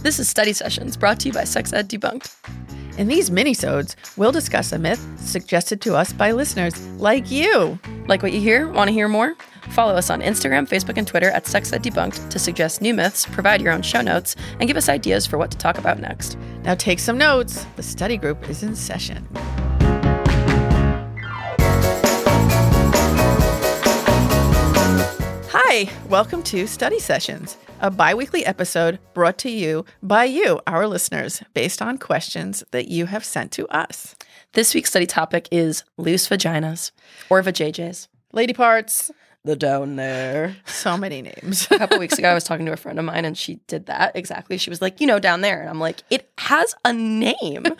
This is Study Sessions brought to you by Sex Ed Debunked. In these minisodes, we'll discuss a myth suggested to us by listeners like you. Like what you hear? Want to hear more? Follow us on Instagram, Facebook, and Twitter at Sex Ed Debunked to suggest new myths, provide your own show notes, and give us ideas for what to talk about next. Now take some notes. The study group is in session. Hi, welcome to Study Sessions, a bi weekly episode brought to you by you, our listeners, based on questions that you have sent to us. This week's study topic is loose vaginas or vajayjays. Lady parts, The down there. so many names. A couple weeks ago, I was talking to a friend of mine and she did that exactly. She was like, you know, down there. And I'm like, it has a name.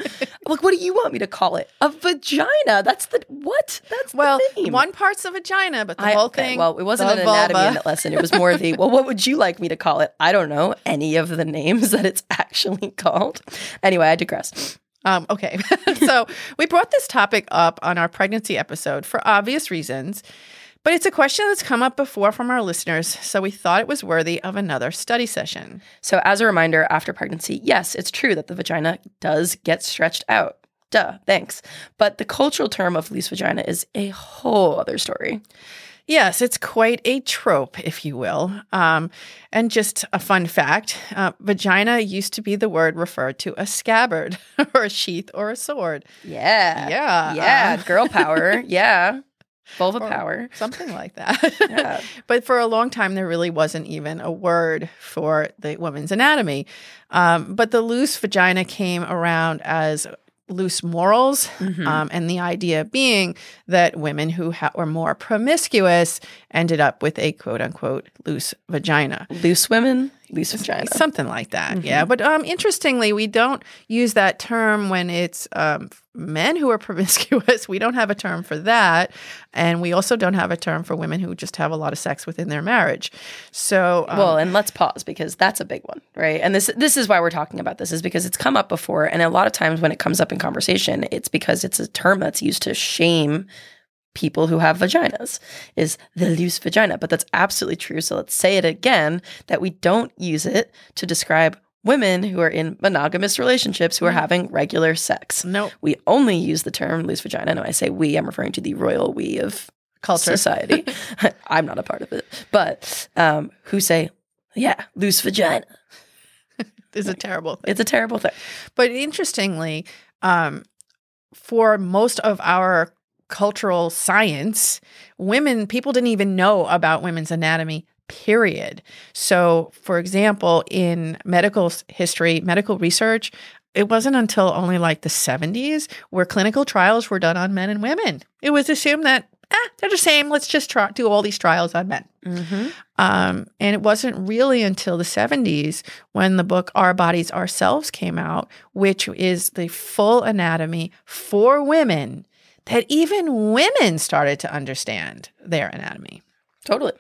Like, what do you want me to call it? A vagina. That's the, what? That's well, one part's a vagina, but the I- whole okay, thing. Well, it wasn't an anatomy vulva. in that lesson. It was more the, well, what would you like me to call it? I don't know any of the names that it's actually called. Anyway, I digress. Um, okay. so we brought this topic up on our pregnancy episode for obvious reasons, but it's a question that's come up before from our listeners, so we thought it was worthy of another study session. So, as a reminder, after pregnancy, yes, it's true that the vagina does get stretched out. Duh, thanks. But the cultural term of loose vagina is a whole other story. Yes, it's quite a trope, if you will. Um, and just a fun fact uh, vagina used to be the word referred to a scabbard or a sheath or a sword. Yeah. Yeah, Yeah. Girl power. Yeah. Vulva Or power. Something like that. Yeah. but for a long time, there really wasn't even a word for the woman's anatomy. Um, but the loose vagina came around as loose morals, Mhm. um, and the idea being that women who ha- were more promiscuous ended up with a quote unquote loose vagina. Loose women, loose vagina. Something like that, yeah. But um, interestingly, we don't use that term when it's um, men who are promiscuous. We don't have a term for that, and we also don't have a term for women who just have a lot of sex within their marriage. So, um, Well, and let's pause because that's a big one, right? And this this is why we're talking about this is because it's come up before, and a lot of times when it comes up in conversation, it's because it's a term that's used to shame people who have vaginas is the loose vagina, but that's absolutely true. So let's say it again that we don't use it to describe women who are in monogamous relationships who are having regular sex. no We only use the term loose vagina. And when I say we, I'm referring to the royal we of culture. society. I'm not a part of it, but um, who say, yeah, loose vagina. is a terrible thing. It's a terrible thing. But interestingly, um, for most of our cultural science, women, people didn't even know about women's anatomy, period. So, for example, in medical history, medical research, it wasn't until only like the 70s where clinical trials were done on men and women. It was assumed that, ah, they're the same. Let's just try, do all these trials on men. Mm-hmm. Um, and it wasn't really until the 70s when the book Our Bodies Ourselves came out, which is the full anatomy for women, that even women started to understand their anatomy. Totally.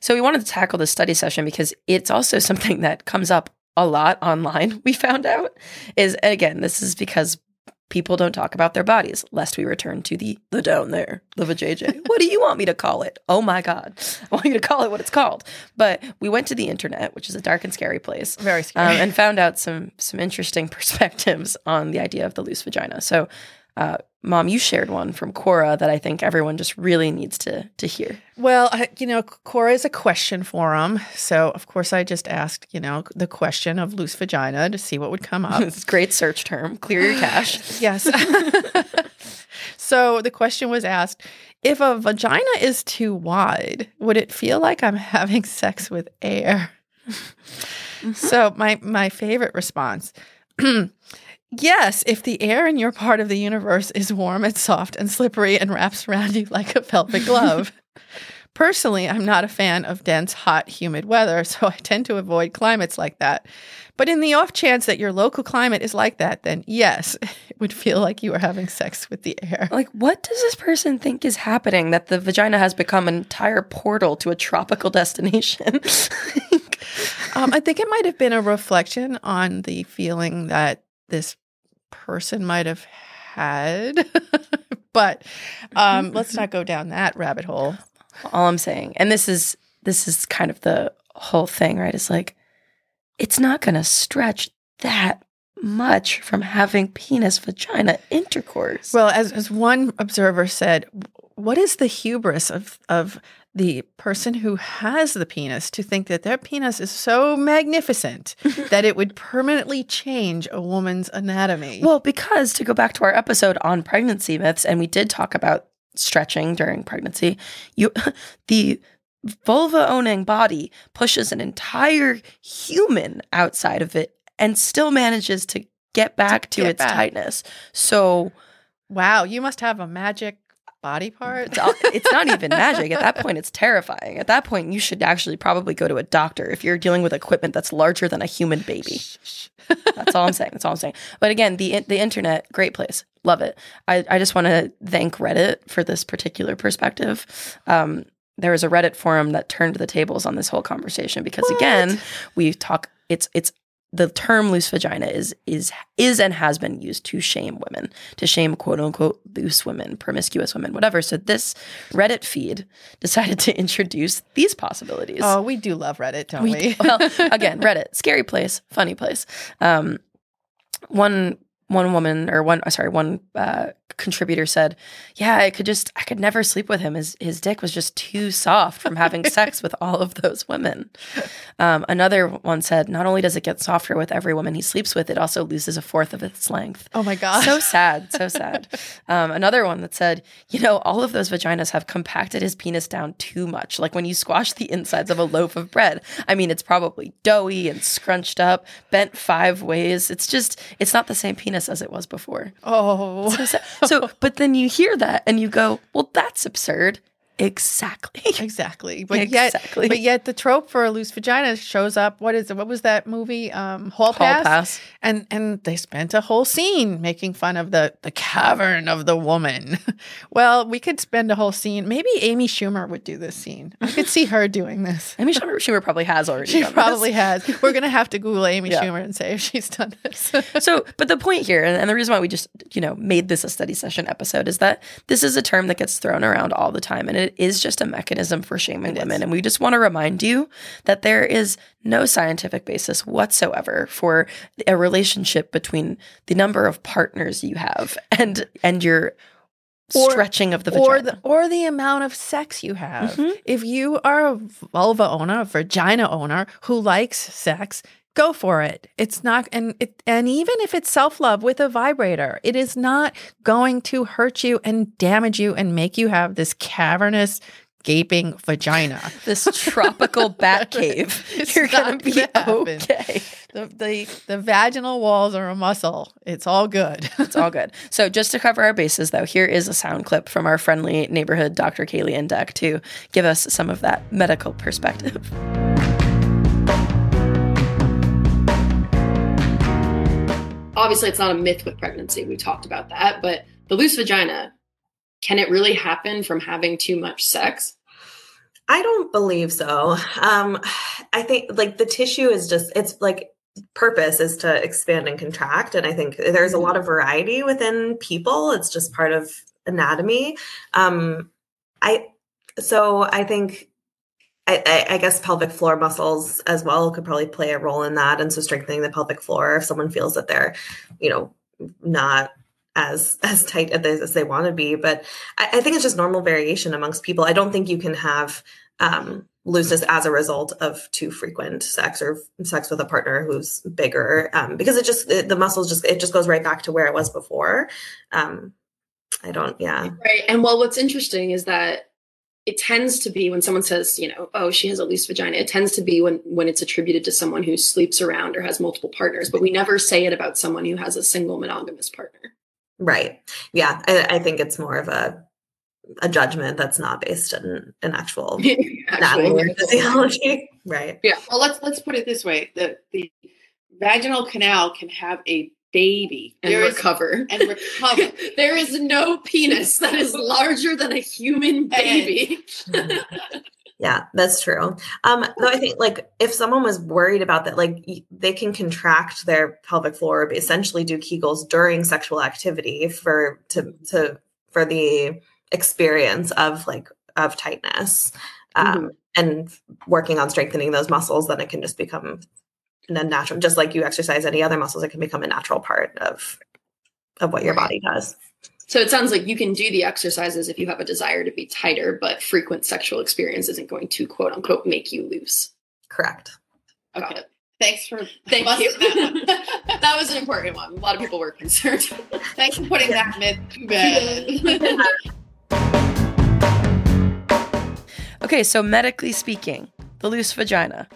So we wanted to tackle this study session because it's also something that comes up a lot online. We found out is again, this is because people don't talk about their bodies, lest we return to the the down there, the vajayjay. what do you want me to call it? Oh my god, I want you to call it what it's called. But we went to the internet, which is a dark and scary place. Very um, scary. and found out some some interesting perspectives on the idea of the loose vagina. So, uh, mom, you shared one from Quora that I think everyone just really needs to to hear. well, I, you know, Quora is a question forum. So, of course, I just asked, you know, the question of loose vagina to see what would come up. It's a great search term. Clear your cache. Yes. so the question was asked if a vagina is too wide, would it feel like I'm having sex with air? so my my favorite response Yes, if the air in your part of the universe is warm and soft and slippery and wraps around you like a velvet glove. Personally, I'm not a fan of dense, hot, humid weather, so I tend to avoid climates like that. But in the off chance that your local climate is like that, then yes, it would feel like you are having sex with the air. Like, what does this person think is happening that the vagina has become an entire portal to a tropical destination? Um, I think it might have been a reflection on the feeling that this person might have had. but um, let's not go down that rabbit hole. All I'm saying, and this is this is kind of the whole thing, right? It's like it's not going to stretch that much from having penis vagina intercourse. Well, as as one observer said, what is the hubris of of the person who has the penis to think that their penis is so magnificent that it would permanently change a woman's anatomy? Well, because to go back to our episode on pregnancy myths, and we did talk about stretching during pregnancy, you the vulva owning body pushes an entire human outside of it and still manages to get back to, get its back. tightness. So wow, you must have a magic body part. it's, not even magic. At that point, it's terrifying. At that point, you should actually probably go to a doctor if you're dealing with equipment that's larger than a human baby. That's all I'm saying. That's all I'm saying. But again, the the internet, great place, love it. I, I just want to thank Reddit for this particular perspective. Um, there was a Reddit forum that turned the tables on this whole conversation because again, we talk. It's it's the term loose vagina is is is and has been used to shame women, to shame quote unquote loose women, promiscuous women, whatever. So this Reddit feed decided to introduce these possibilities. Oh, we do love Reddit, don't we? We- well, again, Reddit, scary place, funny place. Um, one one woman or one sorry one uh, contributor said, "Yeah, I could just I could never sleep with him. His his dick was just too soft from having sex with all of those women." Um, another one said, "Not only does it get softer with every woman he sleeps with, it also loses a fourth of its length." oh my god. So sad, so sad. Um, another one that said, you know, all of those vaginas have compacted his penis down too much. Like when you squash the insides of a loaf of bread. I mean, it's probably doughy and scrunched up, bent five ways. It's just, it's not the same penis as it was before. oh. So, sad. So but then you hear that and you go, well, that's absurd. Exactly. Exactly. But Exactly. yet but yet the trope for a loose vagina shows up. What is it? What was that movie? Um Hall Hall Pass. pass. And and they spent a whole scene making fun of the the cavern of the woman. well, we could spend a whole scene. Maybe Amy Schumer would do this scene. I could see her doing this. Amy Schumer, Schumer probably has already. She done this. probably has. We're gonna have to Google Amy Yeah. Schumer and say if she's done this. so but the point here and, and the reason why we just you know made this a study session episode is that this is a term that gets thrown around all the time and it is just a mechanism for shaming It women and we just want to remind you that there is no scientific basis whatsoever for a relationship between the number of partners you have and and your Or- stretching of the or vagina the or the amount of sex you have. Mhm. If you are a vulva owner, a vagina owner who likes sex, go for it. It's not and it and even if it's self-love with a vibrator, it is not going to hurt you and damage you and make you have this cavernous gaping vagina. this tropical bat cave It's you're gonna be gonna happen. okay The, the the vaginal walls are a muscle. It's all good. It's all good. So, just to cover our bases, though, here is a sound clip from our friendly neighborhood Dr. Kaylee and Deck to give us some of that medical perspective. Obviously it's not a myth with pregnancy. We talked about that, but the loose vagina, can it really happen from having too much sex? I don't believe so. Um, I think like the tissue is just it's like purpose is to expand and contract, and I think there's a lot of variety within people. It's just part of anatomy. Um, I so I think. I, I, guess pelvic floor muscles as well could probably play a role in that, and so strengthening the pelvic floor if someone feels that they're, you know, not as as tight as they, as they want to be. But I, I think it's just normal variation amongst people. I don't think you can have um, looseness as a result of too frequent sex or sex with a partner who's bigger, um, because it just it, the muscles just it just goes right back to where it was before. Um, I don't, yeah, Right. And well, what's interesting is that it tends to be when someone says, you know, oh, she has a loose vagina, it tends to be when when it's attributed to someone who sleeps around or has multiple partners, but we never say it about someone who has a single monogamous partner. right, yeah. I, I think it's more of a a judgment that's not based in an actual anatomy physiology, right? yeah. Well, let's let's put it this way: the the vaginal canal can have a baby And There is- recover. and recover. there is no penis that is larger than a human baby. Yeah, that's true. Um, though I think like if someone was worried about that, like they can contract their pelvic floor, essentially do Kegels during sexual activity for to to for the experience of like of tightness, um, and working on strengthening those muscles. Then it can just become a natural, just like you exercise any other muscles, it can become a natural part of of what your Right. body does. So it sounds like you can do the exercises if you have a desire to be tighter, but frequent sexual experience isn't going to quote unquote make you loose. Correct. Got Okay. it. Thanks for Thank you. that that was an important one. A lot of people were concerned. Thanks for putting that myth to bed. Okay, so medically speaking, the loose vagina,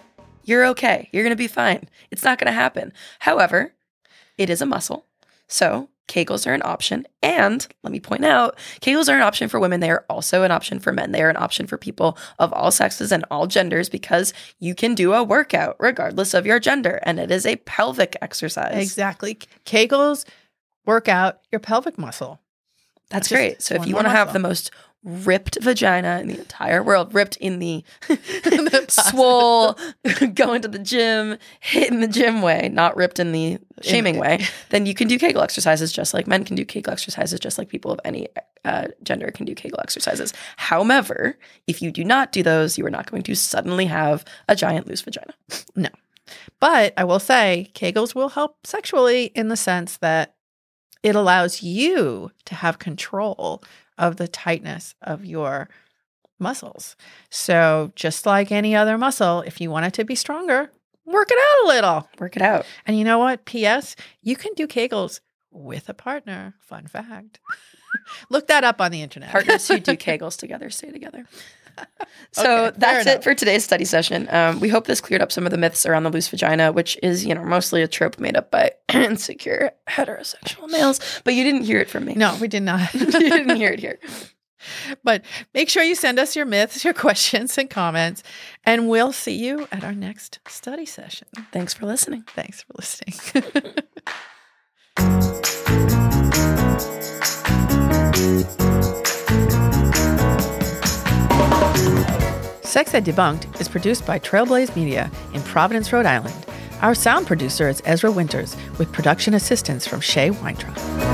you're okay. You're going to be fine. It's not going to happen. However, it is a muscle. So Kegels are an option. And let me point out, Kegels are an option for women. They are also an option for men. They are an option for people of all sexes and all genders because you can do a workout regardless of your gender. And it is a pelvic exercise. Exactly. Kegels work out your pelvic muscle. That's Just great. So if you want to have the most ripped vagina in the entire world, ripped in the The swole, going to the gym, hitting the gym way, not ripped in the shaming way, then you can do Kegel exercises just like men can do Kegel exercises, just like people of any uh, gender can do Kegel exercises. However, if you do not do those, you are not going to suddenly have a giant loose vagina. No. But I will say, Kegels will help sexually in the sense that it allows you to have control of the tightness of your muscles. So, just like any other muscle, if you want it to be stronger, work it out a little. Work it out. And you know what? P.S. You can do Kegels with a partner. Fun fact. Look that up on the internet. Partners who do Kegels together stay together. So Okay, that's enough. it for today's study session. Um, we hope this cleared up some of the myths around the loose vagina, which is, you know, mostly a trope made up by insecure heterosexual males. But you didn't hear it from me. No, we did not. you didn't hear it here. But make sure you send us your myths, your questions, and comments, and we'll see you at our next study session. Thanks for listening. Thanks for listening. Sex Ed Debunked is produced by Trailblaze Media in Providence, Rhode Island. Our sound producer is Ezra Winters, with production assistance from Shay Weintraub.